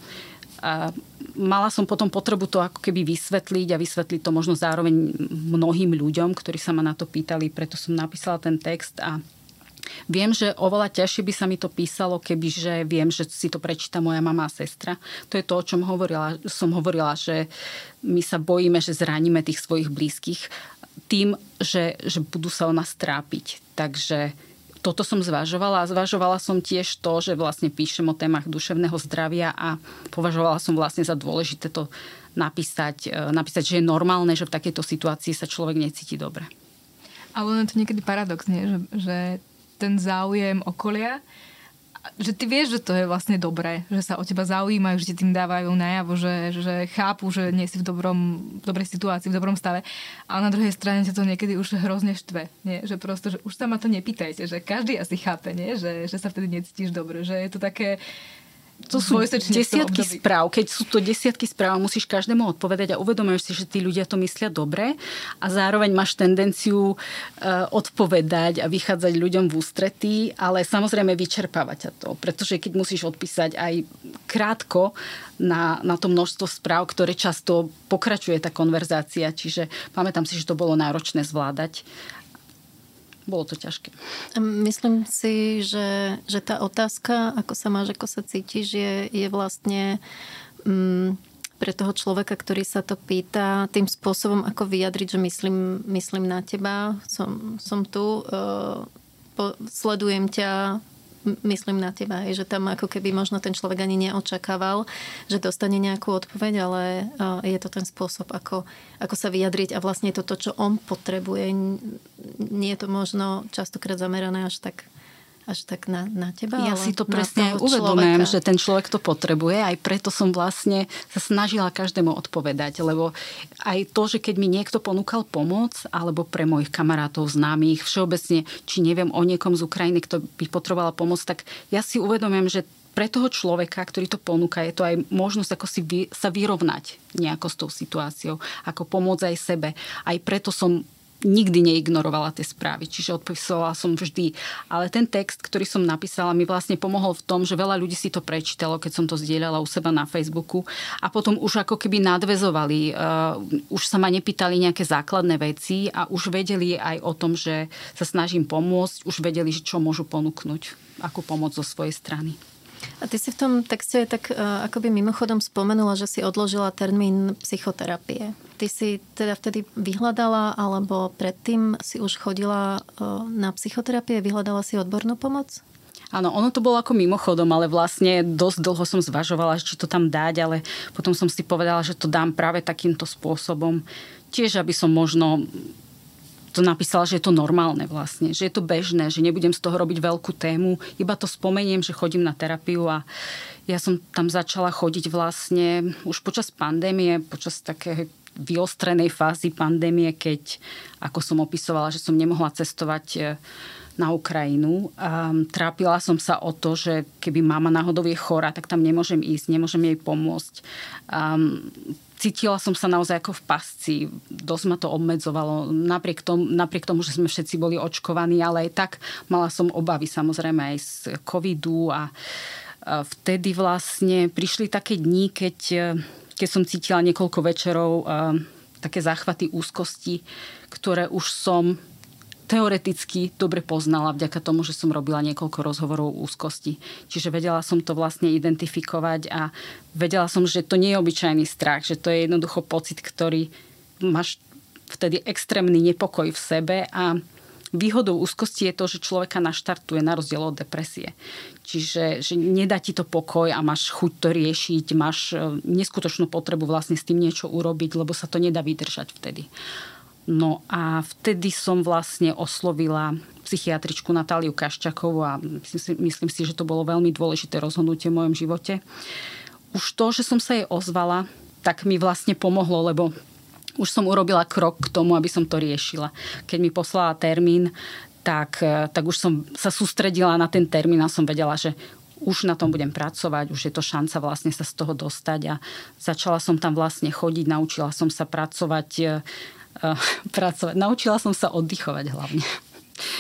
[SPEAKER 3] A mala som potom potrebu to ako keby vysvetliť a vysvetliť to možno zároveň mnohým ľuďom, ktorí sa ma na to pýtali, preto som napísala ten text a Viem, že oveľa ťažšie by sa mi to písalo, keby že viem, že si to prečíta moja mama a sestra. To je to, o čom hovorila, som hovorila, že my sa bojíme, že zraníme tých svojich blízkych tým, že, že budú sa o nás trápiť. Takže toto som zvažovala a zvažovala som tiež to, že vlastne píšem o témach duševného zdravia a považovala som vlastne za dôležité to napísať, e, napísať, že je normálne, že v takejto situácii sa človek necíti dobre.
[SPEAKER 2] Ale je to niekedy paradox, nie? Že, že ten záujem okolia že ty vieš, že to je vlastne dobré, že sa o teba zaujímajú, že ti tým dávajú najavo, že, že chápu, že nie si v, dobrom, v dobrej situácii, v dobrom stave. Ale na druhej strane ťa to niekedy už hrozne štve. Nie? Že prosto, že už sa ma to nepýtajte, že každý asi chápe, nie? Že, že sa vtedy necítiš dobre. Že je to také,
[SPEAKER 3] to sú desiatky správ. Keď sú to desiatky správ, musíš každému odpovedať a uvedomuješ si, že tí ľudia to myslia dobre a zároveň máš tendenciu uh, odpovedať a vychádzať ľuďom v ústretí, ale samozrejme vyčerpáva ťa to, pretože keď musíš odpísať aj krátko na, na to množstvo správ, ktoré často pokračuje tá konverzácia, čiže pamätám si, že to bolo náročné zvládať bolo to ťažké.
[SPEAKER 1] Myslím si, že, že tá otázka, ako sa máš, ako sa cítiš, je, je vlastne mm, pre toho človeka, ktorý sa to pýta, tým spôsobom, ako vyjadriť, že myslím, myslím na teba, som, som tu, uh, po, sledujem ťa, myslím na teba, že tam ako keby možno ten človek ani neočakával, že dostane nejakú odpoveď, ale je to ten spôsob, ako, ako sa vyjadriť a vlastne je to to, čo on potrebuje. Nie je to možno častokrát zamerané až tak až tak na, na teba.
[SPEAKER 3] Ja si to presne uvedomujem, že ten človek to potrebuje, aj preto som vlastne sa snažila každému odpovedať, lebo aj to, že keď mi niekto ponúkal pomoc, alebo pre mojich kamarátov, známych, všeobecne, či neviem o niekom z Ukrajiny, kto by potreboval pomoc, tak ja si uvedomujem, že pre toho človeka, ktorý to ponúka, je to aj možnosť ako si vy, sa vyrovnať nejako s tou situáciou, ako pomôcť aj sebe. Aj preto som nikdy neignorovala tie správy, čiže odpisovala som vždy. Ale ten text, ktorý som napísala, mi vlastne pomohol v tom, že veľa ľudí si to prečítalo, keď som to zdieľala u seba na Facebooku a potom už ako keby nadvezovali, uh, už sa ma nepýtali nejaké základné veci a už vedeli aj o tom, že sa snažím pomôcť, už vedeli, čo môžu ponúknuť, akú pomoc zo svojej strany.
[SPEAKER 1] A ty si v tom texte tak uh, akoby mimochodom spomenula, že si odložila termín psychoterapie. Ty si teda vtedy vyhľadala, alebo predtým si už chodila na psychoterapie, vyhľadala si odbornú pomoc?
[SPEAKER 3] Áno, ono to bolo ako mimochodom, ale vlastne dosť dlho som zvažovala, či to tam dať, ale potom som si povedala, že to dám práve takýmto spôsobom. Tiež, aby som možno to napísala, že je to normálne vlastne, že je to bežné, že nebudem z toho robiť veľkú tému, iba to spomeniem, že chodím na terapiu a ja som tam začala chodiť vlastne už počas pandémie, počas také vyostrenej fázy pandémie, keď, ako som opisovala, že som nemohla cestovať na Ukrajinu. Um, trápila som sa o to, že keby mama náhodou je chorá, tak tam nemôžem ísť, nemôžem jej pomôcť. Um, cítila som sa naozaj ako v pasci. Dosť ma to obmedzovalo. Napriek tomu, napriek tomu, že sme všetci boli očkovaní, ale aj tak mala som obavy samozrejme aj z covidu a vtedy vlastne prišli také dni, keď, keď som cítila niekoľko večerov také záchvaty úzkosti, ktoré už som teoreticky dobre poznala vďaka tomu, že som robila niekoľko rozhovorov úzkosti. Čiže vedela som to vlastne identifikovať a vedela som, že to nie je obyčajný strach, že to je jednoducho pocit, ktorý máš vtedy extrémny nepokoj v sebe a Výhodou úzkosti je to, že človeka naštartuje na rozdiel od depresie. Čiže že nedá ti to pokoj a máš chuť to riešiť, máš e, neskutočnú potrebu vlastne s tým niečo urobiť, lebo sa to nedá vydržať vtedy. No a vtedy som vlastne oslovila psychiatričku Natáliu Kaščakovú a myslím si, myslím si, že to bolo veľmi dôležité rozhodnutie v mojom živote. Už to, že som sa jej ozvala, tak mi vlastne pomohlo, lebo už som urobila krok k tomu, aby som to riešila. Keď mi poslala termín, tak, tak už som sa sústredila na ten termín a som vedela, že už na tom budem pracovať, už je to šanca vlastne sa z toho dostať a začala som tam vlastne chodiť, naučila som sa pracovať Eh, pracovať. Naučila som sa oddychovať hlavne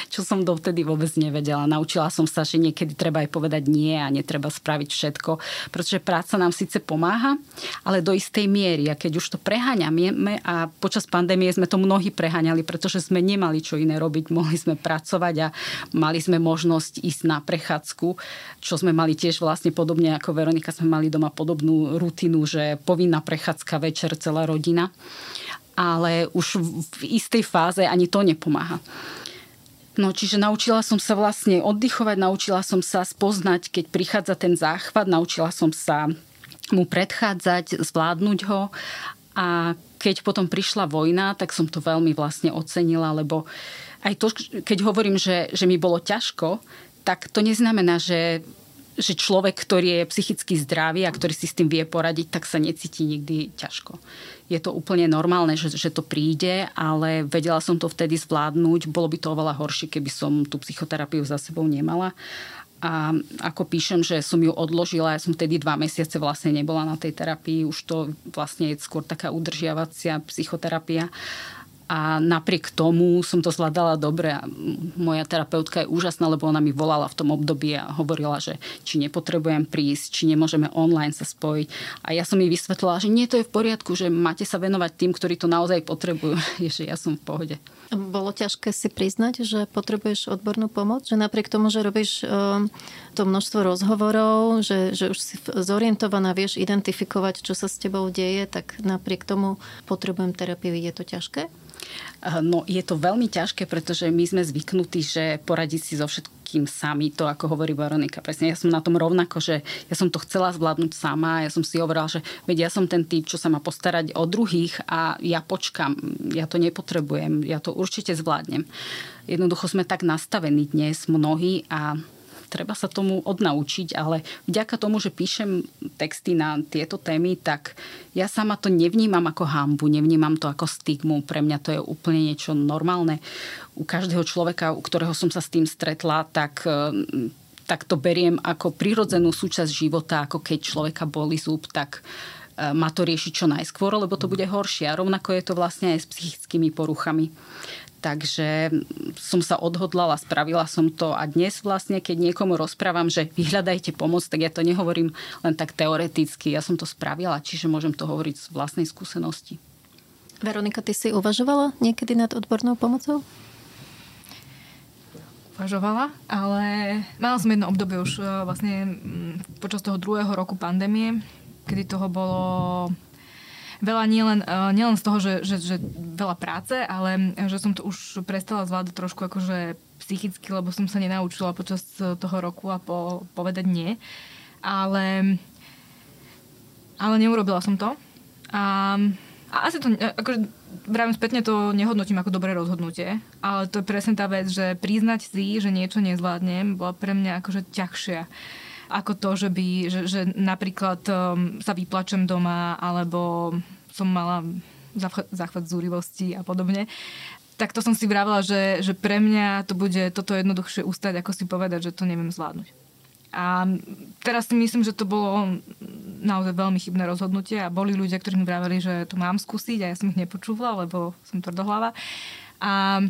[SPEAKER 3] čo som dovtedy vôbec nevedela. Naučila som sa, že niekedy treba aj povedať nie a netreba spraviť všetko, pretože práca nám síce pomáha, ale do istej miery. A keď už to preháňame a počas pandémie sme to mnohí preháňali, pretože sme nemali čo iné robiť, mohli sme pracovať a mali sme možnosť ísť na prechádzku, čo sme mali tiež vlastne podobne ako Veronika, sme mali doma podobnú rutinu, že povinná prechádzka večer celá rodina ale už v istej fáze ani to nepomáha. No, čiže naučila som sa vlastne oddychovať, naučila som sa spoznať, keď prichádza ten záchvat, naučila som sa mu predchádzať, zvládnuť ho. A keď potom prišla vojna, tak som to veľmi vlastne ocenila, lebo aj to, keď hovorím, že, že mi bolo ťažko, tak to neznamená, že že človek, ktorý je psychicky zdravý a ktorý si s tým vie poradiť, tak sa necíti nikdy ťažko. Je to úplne normálne, že, že to príde, ale vedela som to vtedy zvládnuť. Bolo by to oveľa horšie, keby som tú psychoterapiu za sebou nemala. A ako píšem, že som ju odložila, ja som vtedy dva mesiace vlastne nebola na tej terapii, už to vlastne je skôr taká udržiavacia psychoterapia a napriek tomu som to zvládala dobre a moja terapeutka je úžasná, lebo ona mi volala v tom období a hovorila, že či nepotrebujem prísť, či nemôžeme online sa spojiť. A ja som jej vysvetlila, že nie, to je v poriadku, že máte sa venovať tým, ktorí to naozaj potrebujú. že ja som v pohode.
[SPEAKER 1] Bolo ťažké si priznať, že potrebuješ odbornú pomoc? Že napriek tomu, že robíš um, to množstvo rozhovorov, že, že už si zorientovaná, vieš identifikovať, čo sa s tebou deje, tak napriek tomu potrebujem terapiu. Je to ťažké?
[SPEAKER 3] No je to veľmi ťažké, pretože my sme zvyknutí, že poradiť si so všetkým sami, to ako hovorí Veronika. Presne, ja som na tom rovnako, že ja som to chcela zvládnuť sama, ja som si hovorila, že veď ja som ten typ, čo sa má postarať o druhých a ja počkam, ja to nepotrebujem, ja to určite zvládnem. Jednoducho sme tak nastavení dnes mnohí a treba sa tomu odnaučiť, ale vďaka tomu, že píšem texty na tieto témy, tak ja sama to nevnímam ako hambu, nevnímam to ako stigmu. Pre mňa to je úplne niečo normálne. U každého človeka, u ktorého som sa s tým stretla, tak e, tak to beriem ako prirodzenú súčasť života, ako keď človeka boli zub, tak e, má to riešiť čo najskôr, lebo to bude horšie. A rovnako je to vlastne aj s psychickými poruchami. Takže som sa odhodlala, spravila som to a dnes vlastne, keď niekomu rozprávam, že vyhľadajte pomoc, tak ja to nehovorím len tak teoreticky, ja som to spravila, čiže môžem to hovoriť z vlastnej skúsenosti.
[SPEAKER 1] Veronika, ty si uvažovala niekedy nad odbornou pomocou?
[SPEAKER 2] Uvažovala, ale mala som jedno obdobie už e, vlastne počas toho druhého roku pandémie, kedy toho bolo veľa nielen, uh, nielen z toho, že, že, že veľa práce, ale že som to už prestala zvládať trošku akože psychicky, lebo som sa nenaučila počas toho roku a po, povedať nie. Ale, ale neurobila som to. A, a asi to, akože vravím spätne, to nehodnotím ako dobré rozhodnutie, ale to je presne tá vec, že priznať si, že niečo nezvládnem, bola pre mňa akože ťažšia ako to, že, by, že, že napríklad um, sa vyplačem doma, alebo som mala záchvat zúrivosti a podobne tak to som si vravela, že, že pre mňa to bude toto jednoduchšie ustať, ako si povedať, že to neviem zvládnuť. A teraz si myslím, že to bolo naozaj veľmi chybné rozhodnutie a boli ľudia, ktorí mi vraveli, že to mám skúsiť a ja som ich nepočúvala, lebo som tvrdohlava. A,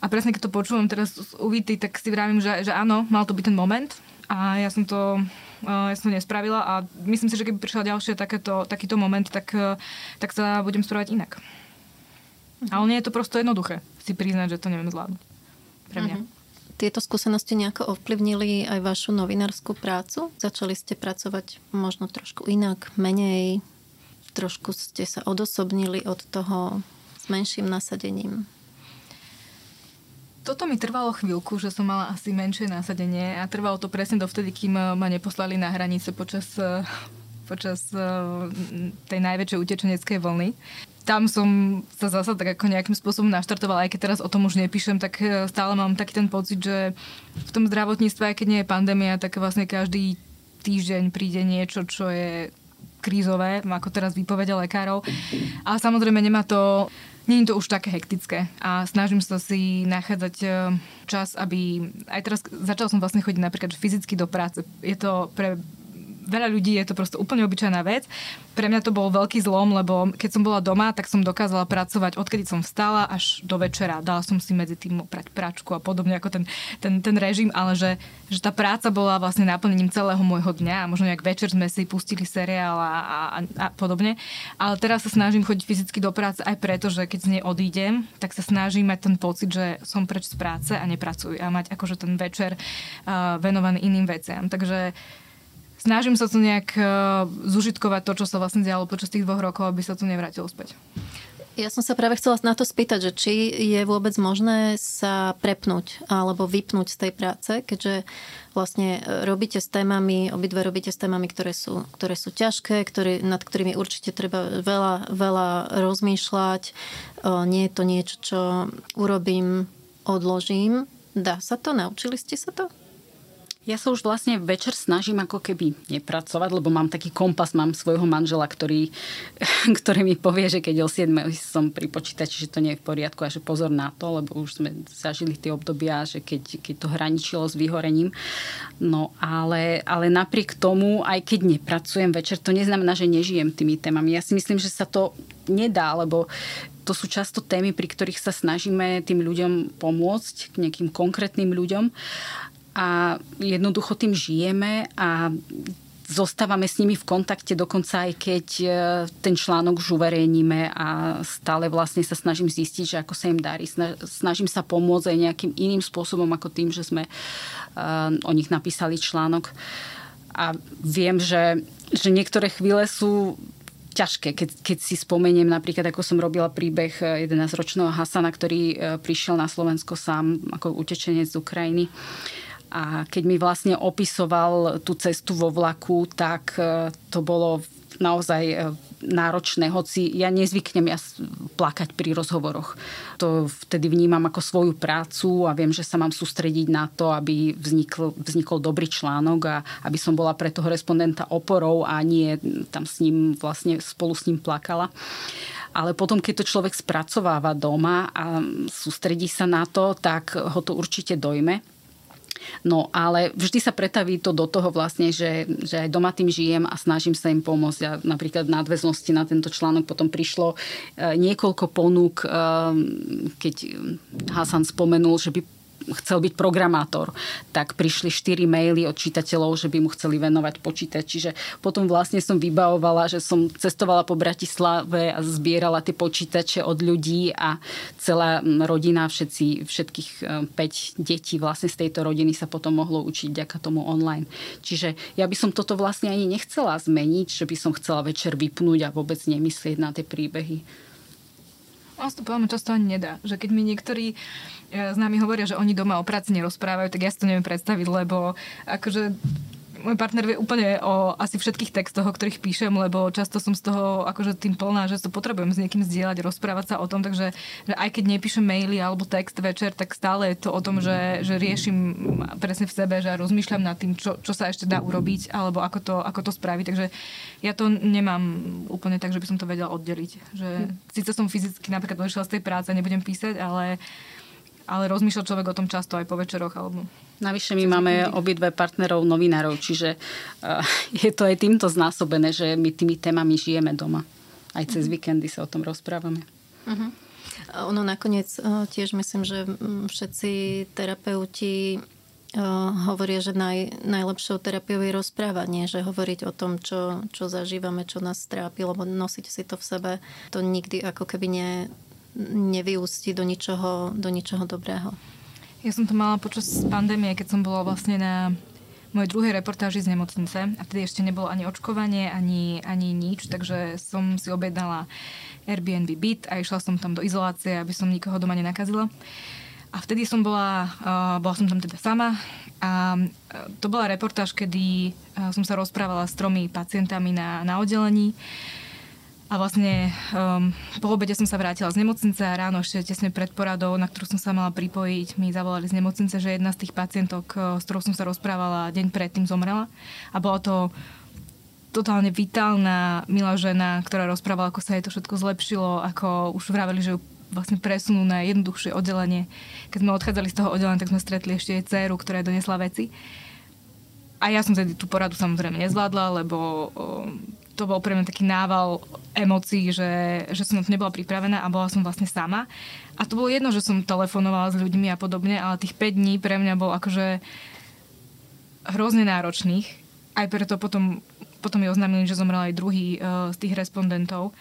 [SPEAKER 2] a presne keď to počúvam teraz u Vity, tak si vravím, že, že áno, mal to byť ten moment a ja som to, ja som to nespravila a myslím si, že keby prišla ďalšie takéto, takýto moment, tak, tak sa budem správať inak. Mm-hmm. Ale nie je to prosto jednoduché si priznať, že to neviem zvládnuť. Pre mňa. Mm-hmm.
[SPEAKER 1] Tieto skúsenosti nejako ovplyvnili aj vašu novinárskú prácu? Začali ste pracovať možno trošku inak, menej? Trošku ste sa odosobnili od toho s menším nasadením?
[SPEAKER 2] Toto mi trvalo chvíľku, že som mala asi menšie nasadenie a trvalo to presne dovtedy, kým ma neposlali na hranice počas počas tej najväčšej utečeneckej vlny tam som sa zase tak ako nejakým spôsobom naštartovala, aj keď teraz o tom už nepíšem, tak stále mám taký ten pocit, že v tom zdravotníctve, aj keď nie je pandémia, tak vlastne každý týždeň príde niečo, čo je krízové, ako teraz výpovede lekárov. A samozrejme nemá to, je to už také hektické a snažím sa si nachádzať e, čas, aby, aj teraz začal som vlastne chodiť napríklad fyzicky do práce. Je to pre veľa ľudí je to proste úplne obyčajná vec. Pre mňa to bol veľký zlom, lebo keď som bola doma, tak som dokázala pracovať odkedy som vstala až do večera. Dala som si medzi tým prať pračku a podobne ako ten, ten, ten režim, ale že, že tá práca bola vlastne naplnením celého môjho dňa a možno nejak večer sme si pustili seriál a, a, a podobne. Ale teraz sa snažím chodiť fyzicky do práce aj preto, že keď z nej odídem, tak sa snažím mať ten pocit, že som preč z práce a nepracuj a mať akože ten večer uh, venovaný iným veciam. Takže snažím sa tu nejak uh, zužitkovať to, čo sa vlastne dialo počas tých dvoch rokov, aby sa tu nevrátilo späť.
[SPEAKER 1] Ja som sa práve chcela na to spýtať, že či je vôbec možné sa prepnúť alebo vypnúť z tej práce, keďže vlastne e, robíte s témami, obidve robíte s témami, ktoré sú, ktoré sú ťažké, ktoré, nad ktorými určite treba veľa, veľa rozmýšľať. E, nie je to niečo, čo urobím, odložím. Dá sa to? Naučili ste sa to?
[SPEAKER 3] Ja sa už vlastne večer snažím ako keby nepracovať, lebo mám taký kompas, mám svojho manžela, ktorý, ktorý mi povie, že keď o 7 som pri počítači, že to nie je v poriadku a že pozor na to, lebo už sme zažili tie obdobia, že keď, keď to hraničilo s vyhorením. No ale, ale napriek tomu, aj keď nepracujem večer, to neznamená, že nežijem tými témami. Ja si myslím, že sa to nedá, lebo to sú často témy, pri ktorých sa snažíme tým ľuďom pomôcť, k nejakým konkrétnym ľuďom a jednoducho tým žijeme a zostávame s nimi v kontakte, dokonca aj keď e, ten článok už uverejníme a stále vlastne sa snažím zistiť, že ako sa im darí. Snažím sa pomôcť aj nejakým iným spôsobom ako tým, že sme e, o nich napísali článok. A viem, že, že niektoré chvíle sú ťažké, keď, keď si spomeniem napríklad, ako som robila príbeh 11-ročného e, Hasana, ktorý prišiel na Slovensko sám ako utečenec z Ukrajiny a keď mi vlastne opisoval tú cestu vo vlaku, tak e, to bolo naozaj e, náročné, hoci ja nezvyknem ja plakať pri rozhovoroch. To vtedy vnímam ako svoju prácu a viem, že sa mám sústrediť na to, aby vznikl, vznikol dobrý článok a aby som bola pre toho respondenta oporou a nie tam s ním vlastne spolu s ním plakala. Ale potom, keď to človek spracováva doma a sústredí sa na to, tak ho to určite dojme No ale vždy sa pretaví to do toho vlastne, že, že aj doma tým žijem a snažím sa im pomôcť. A napríklad v nadväznosti na tento článok potom prišlo e, niekoľko ponúk, e, keď Hasan spomenul, že by chcel byť programátor, tak prišli 4 maily od čitateľov, že by mu chceli venovať počítač. Čiže potom vlastne som vybavovala, že som cestovala po Bratislave a zbierala tie počítače od ľudí a celá rodina, všetci, všetkých 5 e, detí vlastne z tejto rodiny sa potom mohlo učiť ďaká tomu online. Čiže ja by som toto vlastne ani nechcela zmeniť, že by som chcela večer vypnúť a vôbec nemyslieť na tie príbehy.
[SPEAKER 2] Ono to podľa často ani nedá. Že keď mi niektorí s e, nami hovoria, že oni doma o práci nerozprávajú, tak ja si to neviem predstaviť, lebo akože môj partner vie úplne o asi všetkých textoch, o ktorých píšem, lebo často som z toho akože tým plná, že to potrebujem s niekým zdieľať, rozprávať sa o tom, takže že aj keď nepíšem maily alebo text večer, tak stále je to o tom, že, že riešim presne v sebe, že rozmýšľam nad tým, čo, čo sa ešte dá urobiť alebo ako to, ako to spraviť. Takže ja to nemám úplne tak, že by som to vedela oddeliť. Že. Síce som fyzicky napríklad odišla z tej práce, nebudem písať, ale ale rozmýšľa človek o tom často aj po večeroch. Alebo...
[SPEAKER 3] Navyše my máme obidve partnerov novinárov, čiže uh, je to aj týmto znásobené, že my tými témami žijeme doma. Aj cez uh-huh. víkendy sa o tom rozprávame. Uh-huh.
[SPEAKER 1] Ono nakoniec uh, tiež myslím, že všetci terapeuti hovoria, že naj, najlepšou terapiou je rozprávanie, že hovoriť o tom, čo, čo zažívame, čo nás trápi, lebo nosiť si to v sebe, to nikdy ako keby nie, nevyústi do ničoho, do ničoho dobrého.
[SPEAKER 2] Ja som to mala počas pandémie, keď som bola vlastne na mojej druhej reportáži z nemocnice a vtedy ešte nebolo ani očkovanie, ani, ani nič, takže som si objednala Airbnb byt a išla som tam do izolácie, aby som nikoho doma nenakazila. A vtedy som bola, uh, bola som tam teda sama a uh, to bola reportáž, kedy uh, som sa rozprávala s tromi pacientami na, na oddelení. A vlastne um, po obede som sa vrátila z nemocnice a ráno ešte tesne pred poradou, na ktorú som sa mala pripojiť, mi zavolali z nemocnice, že jedna z tých pacientok, uh, s ktorou som sa rozprávala deň predtým, zomrela. A bola to totálne vitálna, milá žena, ktorá rozprávala, ako sa jej to všetko zlepšilo, ako už vraveli, že ju vlastne presunú na jednoduchšie oddelenie. Keď sme odchádzali z toho oddelenia, tak sme stretli ešte jej dceru, ktorá donesla veci. A ja som tedy tú poradu samozrejme nezvládla, lebo um, to bol pre mňa taký nával emócií, že, že som na to nebola pripravená a bola som vlastne sama. A to bolo jedno, že som telefonovala s ľuďmi a podobne, ale tých 5 dní pre mňa bol akože hrozne náročných. Aj preto potom, potom mi oznámili, že zomrel aj druhý uh, z tých respondentov.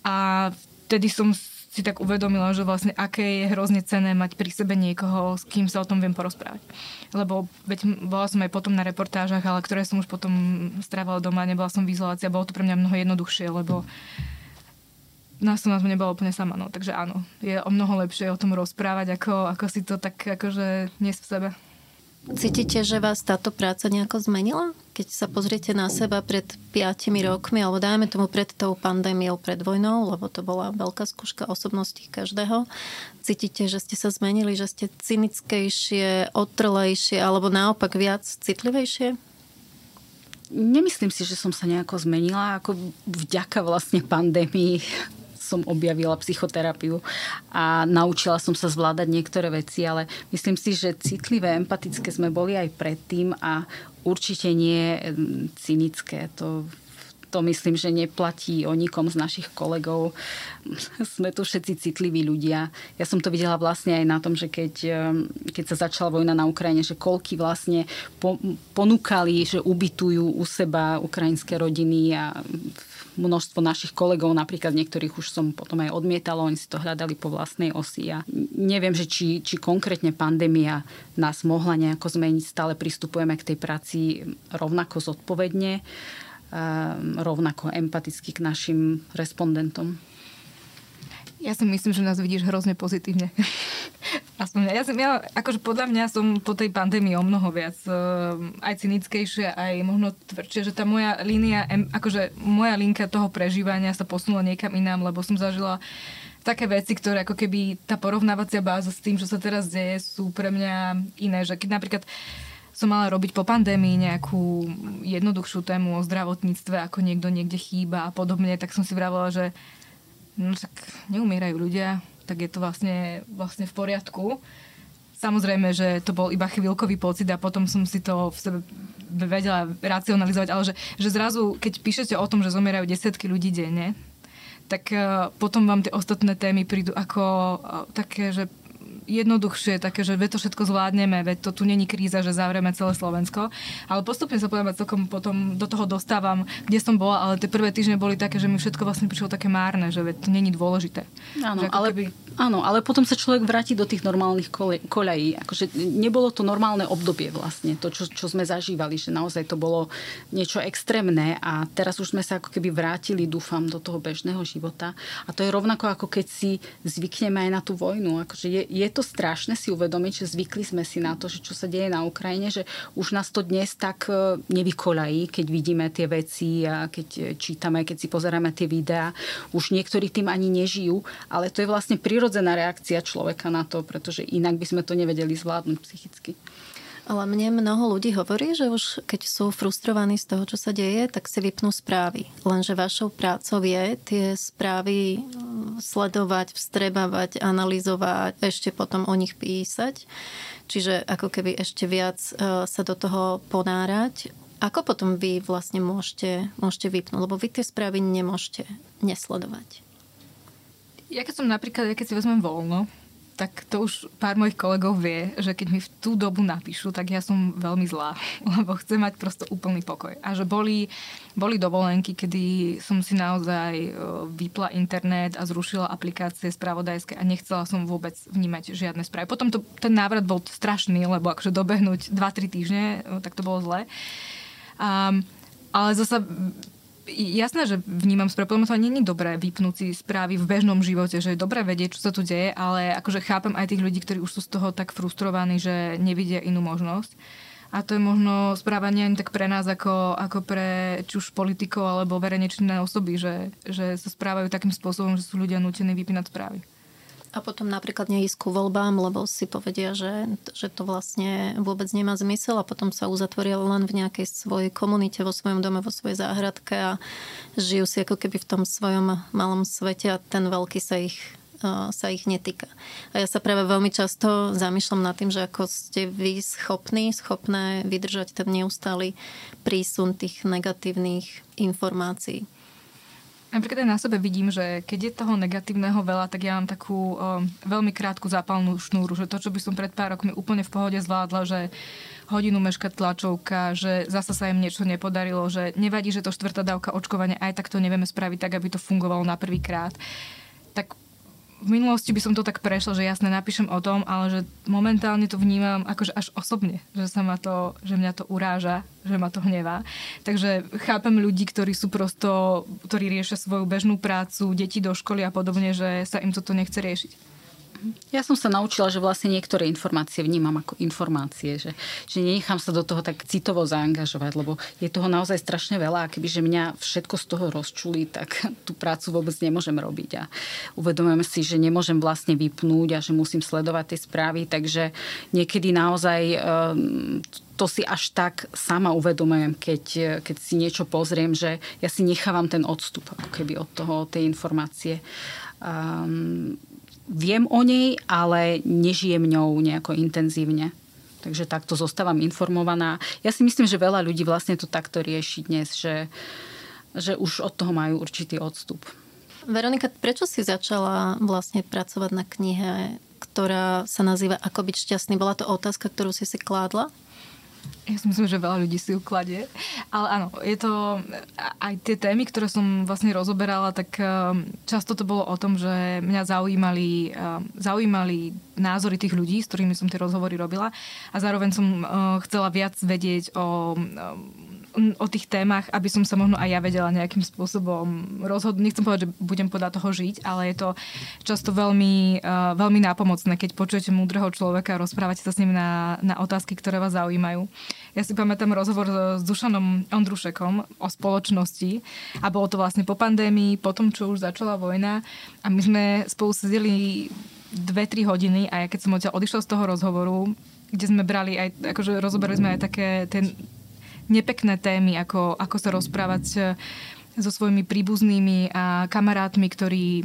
[SPEAKER 2] A vtedy som si tak uvedomila, že vlastne aké je hrozne cené mať pri sebe niekoho, s kým sa o tom viem porozprávať. Lebo veď bola som aj potom na reportážach, ale ktoré som už potom strávala doma, nebola som v izolácii bolo to pre mňa mnoho jednoduchšie, lebo nás som na to nebola úplne sama. No. Takže áno, je o mnoho lepšie o tom rozprávať, ako, ako si to tak akože niesť v sebe.
[SPEAKER 1] Cítite, že vás táto práca nejako zmenila? Keď sa pozriete na seba pred 5 rokmi, alebo dajme tomu pred tou pandémiou, pred vojnou, lebo to bola veľká skúška osobnosti každého, cítite, že ste sa zmenili, že ste cynickejšie, otrlejšie, alebo naopak viac citlivejšie?
[SPEAKER 3] Nemyslím si, že som sa nejako zmenila, ako vďaka vlastne pandémii som objavila psychoterapiu a naučila som sa zvládať niektoré veci, ale myslím si, že citlivé, empatické sme boli aj predtým a určite nie cynické. To to myslím, že neplatí o nikom z našich kolegov. Sme tu všetci citliví ľudia. Ja som to videla vlastne aj na tom, že keď, keď sa začala vojna na Ukrajine, že koľky vlastne ponúkali, že ubytujú u seba ukrajinské rodiny a množstvo našich kolegov, napríklad niektorých už som potom aj odmietala, oni si to hľadali po vlastnej osi a neviem, že či, či konkrétne pandémia nás mohla nejako zmeniť, stále pristupujeme k tej práci rovnako zodpovedne, rovnako empaticky k našim respondentom.
[SPEAKER 2] Ja si myslím, že nás vidíš hrozne pozitívne. Aspoň ja, som, ja, akože podľa mňa som po tej pandémii o mnoho viac uh, aj cynickejšie, aj možno tvrdšie, že tá moja línia, akože moja linka toho prežívania sa posunula niekam inám, lebo som zažila také veci, ktoré ako keby tá porovnávacia báza s tým, čo sa teraz deje, sú pre mňa iné. Že keď napríklad som mala robiť po pandémii nejakú jednoduchšiu tému o zdravotníctve, ako niekto niekde chýba a podobne, tak som si vravila, že no tak neumierajú ľudia, tak je to vlastne, vlastne v poriadku. Samozrejme, že to bol iba chvíľkový pocit a potom som si to v sebe vedela racionalizovať, ale že, že zrazu, keď píšete o tom, že zomierajú desiatky ľudí denne, tak uh, potom vám tie ostatné témy prídu ako uh, také, že jednoduchšie, také, že veď to všetko zvládneme, veď to tu není kríza, že zavrieme celé Slovensko. Ale postupne sa poviem, celkom potom do toho dostávam, kde som bola, ale tie prvé týždne boli také, že mi všetko vlastne prišlo také márne, že veď to není dôležité.
[SPEAKER 3] Áno, ale, keby... áno, ale potom sa človek vráti do tých normálnych koľají. Akože nebolo to normálne obdobie vlastne, to, čo, čo sme zažívali, že naozaj to bolo niečo extrémne a teraz už sme sa ako keby vrátili, dúfam, do toho bežného života. A to je rovnako ako keď si zvykneme aj na tú vojnu. Akože je, je to strašné si uvedomiť, že zvykli sme si na to, že čo sa deje na Ukrajine, že už nás to dnes tak e, nevykolají, keď vidíme tie veci a keď čítame, keď si pozeráme tie videá. Už niektorí tým ani nežijú, ale to je vlastne prirodzená reakcia človeka na to, pretože inak by sme to nevedeli zvládnuť psychicky.
[SPEAKER 1] Ale mne mnoho ľudí hovorí, že už keď sú frustrovaní z toho, čo sa deje, tak si vypnú správy. Lenže vašou prácou je tie správy mm, sledovať, vstrebávať, analyzovať, ešte potom o nich písať. Čiže ako keby ešte viac e, sa do toho ponárať. Ako potom vy vlastne môžete, môžete vypnúť? Lebo vy tie správy nemôžete nesledovať.
[SPEAKER 2] Ja keď som napríklad, ja keď si vezmem voľno, tak to už pár mojich kolegov vie, že keď mi v tú dobu napíšu, tak ja som veľmi zlá, lebo chcem mať prosto úplný pokoj. A že boli, boli dovolenky, kedy som si naozaj e, vypla internet a zrušila aplikácie spravodajské a nechcela som vôbec vnímať žiadne správy. Potom to, ten návrat bol strašný, lebo akože dobehnúť 2-3 týždne, e, tak to bolo zle. Um, ale zasa jasné, že vnímam správy, podľa to nie dobré vypnúť si správy v bežnom živote, že je dobré vedieť, čo sa tu deje, ale akože chápem aj tých ľudí, ktorí už sú z toho tak frustrovaní, že nevidia inú možnosť. A to je možno správanie ani tak pre nás, ako, ako pre či už politikov alebo verejne osoby, že, že sa správajú takým spôsobom, že sú ľudia nutení vypínať správy.
[SPEAKER 1] A potom napríklad neísť ku voľbám, lebo si povedia, že, že to vlastne vôbec nemá zmysel a potom sa uzatvoria len v nejakej svojej komunite, vo svojom dome, vo svojej záhradke a žijú si ako keby v tom svojom malom svete a ten veľký sa ich sa ich netýka. A ja sa práve veľmi často zamýšľam nad tým, že ako ste vy schopní, schopné vydržať ten neustály prísun tých negatívnych informácií.
[SPEAKER 2] Napríklad aj na sebe vidím, že keď je toho negatívneho veľa, tak ja mám takú um, veľmi krátku zápalnú šnúru, že to, čo by som pred pár rokmi úplne v pohode zvládla, že hodinu meška tlačovka, že zasa sa im niečo nepodarilo, že nevadí, že to štvrtá dávka očkovania, aj tak to nevieme spraviť tak, aby to fungovalo na prvý krát. Tak v minulosti by som to tak prešla, že jasne napíšem o tom, ale že momentálne to vnímam akože až osobne, že sa ma to, že mňa to uráža, že ma to hnevá. Takže chápem ľudí, ktorí sú prosto, ktorí riešia svoju bežnú prácu, deti do školy a podobne, že sa im toto nechce riešiť.
[SPEAKER 3] Ja som sa naučila, že vlastne niektoré informácie vnímam ako informácie, že, že nenechám sa do toho tak citovo zaangažovať, lebo je toho naozaj strašne veľa a kebyže mňa všetko z toho rozčulí, tak tú prácu vôbec nemôžem robiť a uvedomujem si, že nemôžem vlastne vypnúť a že musím sledovať tie správy, takže niekedy naozaj ehm, to si až tak sama uvedomujem, keď, keď si niečo pozriem, že ja si nechávam ten odstup ako keby od toho, tej informácie. Um, viem o nej, ale nežijem ňou nejako intenzívne. Takže takto zostávam informovaná. Ja si myslím, že veľa ľudí vlastne to takto rieši dnes, že, že už od toho majú určitý odstup.
[SPEAKER 1] Veronika, prečo si začala vlastne pracovať na knihe, ktorá sa nazýva Ako byť šťastný? Bola to otázka, ktorú si si kládla?
[SPEAKER 2] Ja si myslím, že veľa ľudí si ju kladie. Ale áno, je to aj tie témy, ktoré som vlastne rozoberala, tak um, často to bolo o tom, že mňa zaujímali, um, zaujímali názory tých ľudí, s ktorými som tie rozhovory robila a zároveň som uh, chcela viac vedieť o o tých témach, aby som sa možno aj ja vedela nejakým spôsobom rozhodnúť. Nechcem povedať, že budem podľa toho žiť, ale je to často veľmi, uh, veľmi nápomocné, keď počujete múdreho človeka a rozprávate sa s ním na, na otázky, ktoré vás zaujímajú. Ja si pamätám rozhovor s Dušanom Ondrušekom o spoločnosti a bolo to vlastne po pandémii, po tom, čo už začala vojna a my sme spolu sedeli dve, tri hodiny a ja keď som odtiaľ odišla z toho rozhovoru, kde sme brali aj, akože rozoberali sme aj také ten nepekné témy, ako, ako sa rozprávať eh, so svojimi príbuznými a kamarátmi, ktorí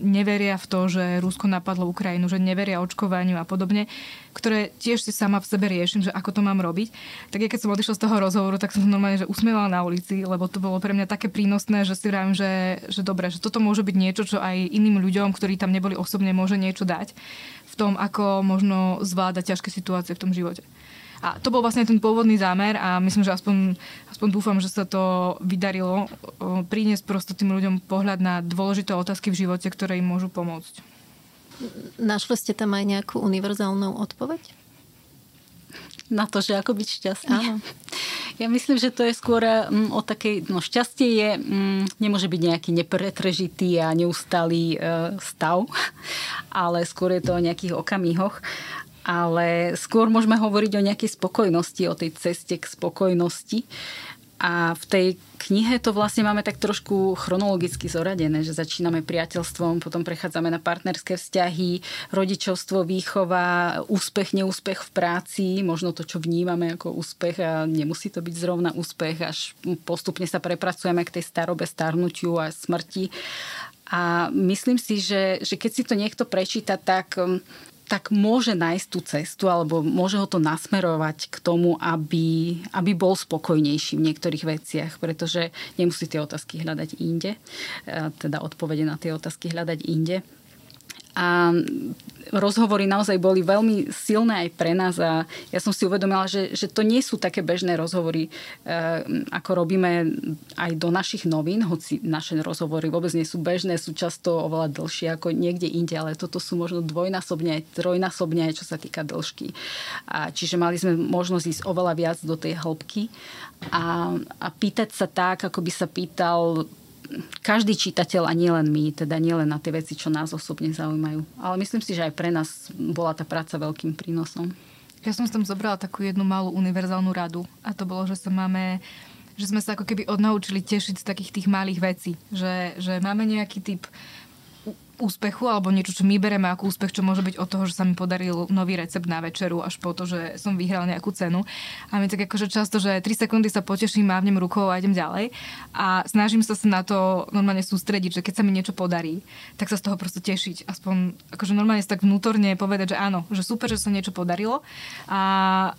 [SPEAKER 2] neveria v to, že Rusko napadlo Ukrajinu, že neveria očkovaniu a podobne, ktoré tiež si sama v sebe riešim, že ako to mám robiť. Tak ja keď som odišla z toho rozhovoru, tak som normálne že usmievala na ulici, lebo to bolo pre mňa také prínosné, že si vravím, že, že dobre, že toto môže byť niečo, čo aj iným ľuďom, ktorí tam neboli osobne, môže niečo dať tom, ako možno zvládať ťažké situácie v tom živote. A to bol vlastne ten pôvodný zámer a myslím, že aspoň, aspoň dúfam, že sa to vydarilo priniesť prosto tým ľuďom pohľad na dôležité otázky v živote, ktoré im môžu pomôcť.
[SPEAKER 1] Našli ste tam aj nejakú univerzálnu odpoveď?
[SPEAKER 3] Na to, že ako byť šťastný? Áno. Ja myslím, že to je skôr mm, o takej, no šťastie je, mm, nemôže byť nejaký nepretržitý a neustály e, stav, ale skôr je to o nejakých okamihoch ale skôr môžeme hovoriť o nejakej spokojnosti, o tej ceste k spokojnosti. A v tej knihe to vlastne máme tak trošku chronologicky zoradené, že začíname priateľstvom, potom prechádzame na partnerské vzťahy, rodičovstvo, výchova, úspech, neúspech v práci, možno to, čo vnímame ako úspech a nemusí to byť zrovna úspech, až postupne sa prepracujeme k tej starobe, starnutiu a smrti. A myslím si, že, že keď si to niekto prečíta, tak tak môže nájsť tú cestu alebo môže ho to nasmerovať k tomu, aby, aby bol spokojnejší v niektorých veciach, pretože nemusí tie otázky hľadať inde, e, teda odpovede na tie otázky hľadať inde. A rozhovory naozaj boli veľmi silné aj pre nás a ja som si uvedomila, že, že to nie sú také bežné rozhovory, e, ako robíme aj do našich novín, hoci naše rozhovory vôbec nie sú bežné, sú často oveľa dlhšie ako niekde inde, ale toto sú možno dvojnásobne, trojnásobne aj čo sa týka dĺžky. A čiže mali sme možnosť ísť oveľa viac do tej hĺbky a, a pýtať sa tak, ako by sa pýtal každý čitateľ a nielen my, teda nielen na tie veci, čo nás osobne zaujímajú. Ale myslím si, že aj pre nás bola tá práca veľkým prínosom.
[SPEAKER 2] Ja som tam zobrala takú jednu malú univerzálnu radu a to bolo, že sa máme že sme sa ako keby odnaučili tešiť z takých tých malých vecí. Že, že máme nejaký typ úspechu alebo niečo, čo my bereme ako úspech, čo môže byť od toho, že sa mi podaril nový recept na večeru až po to, že som vyhral nejakú cenu. A my tak akože často, že 3 sekundy sa poteším, mávnem rukou a idem ďalej. A snažím sa sa na to normálne sústrediť, že keď sa mi niečo podarí, tak sa z toho proste tešiť. Aspoň akože normálne tak vnútorne povedať, že áno, že super, že sa niečo podarilo. A,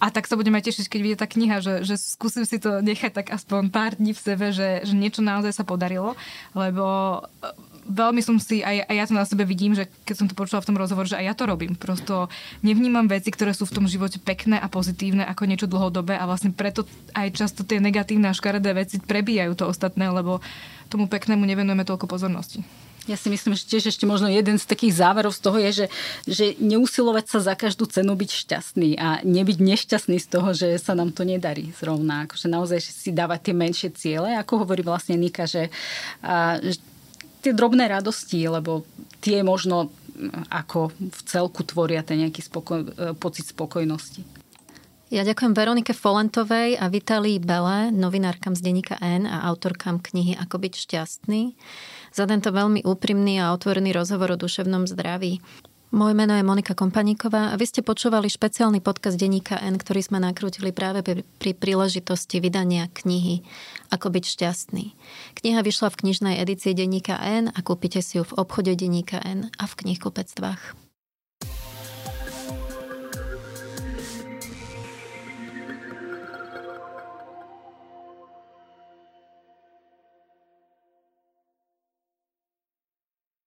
[SPEAKER 2] a tak sa budeme tešiť, keď vyjde tá kniha, že, že skúsim si to nechať tak aspoň pár dní v sebe, že, že niečo naozaj sa podarilo, lebo veľmi som si, aj, aj ja to na sebe vidím, že keď som to počula v tom rozhovore, že aj ja to robím. Prosto nevnímam veci, ktoré sú v tom živote pekné a pozitívne ako niečo dlhodobé a vlastne preto aj často tie negatívne a škaredé veci prebíjajú to ostatné, lebo tomu peknému nevenujeme toľko pozornosti.
[SPEAKER 3] Ja si myslím, že tiež ešte možno jeden z takých záverov z toho je, že, že neusilovať sa za každú cenu byť šťastný a nebyť nešťastný z toho, že sa nám to nedarí zrovna. Akože naozaj si dávať tie menšie ciele, ako hovorí vlastne Nika, že, a, tie drobné radosti, lebo tie možno ako v celku tvoria ten nejaký spokoj, e, pocit spokojnosti.
[SPEAKER 1] Ja ďakujem Veronike Folentovej a Vitalii Bele, novinárkam z denníka N a autorkám knihy Ako byť šťastný, za tento veľmi úprimný a otvorený rozhovor o duševnom zdraví. Moje meno je Monika Kompaníková a vy ste počúvali špeciálny podcast Deníka N, ktorý sme nakrútili práve pri, príležitosti vydania knihy Ako byť šťastný. Kniha vyšla v knižnej edícii Deníka N a kúpite si ju v obchode Deníka N a v knihkupectvách.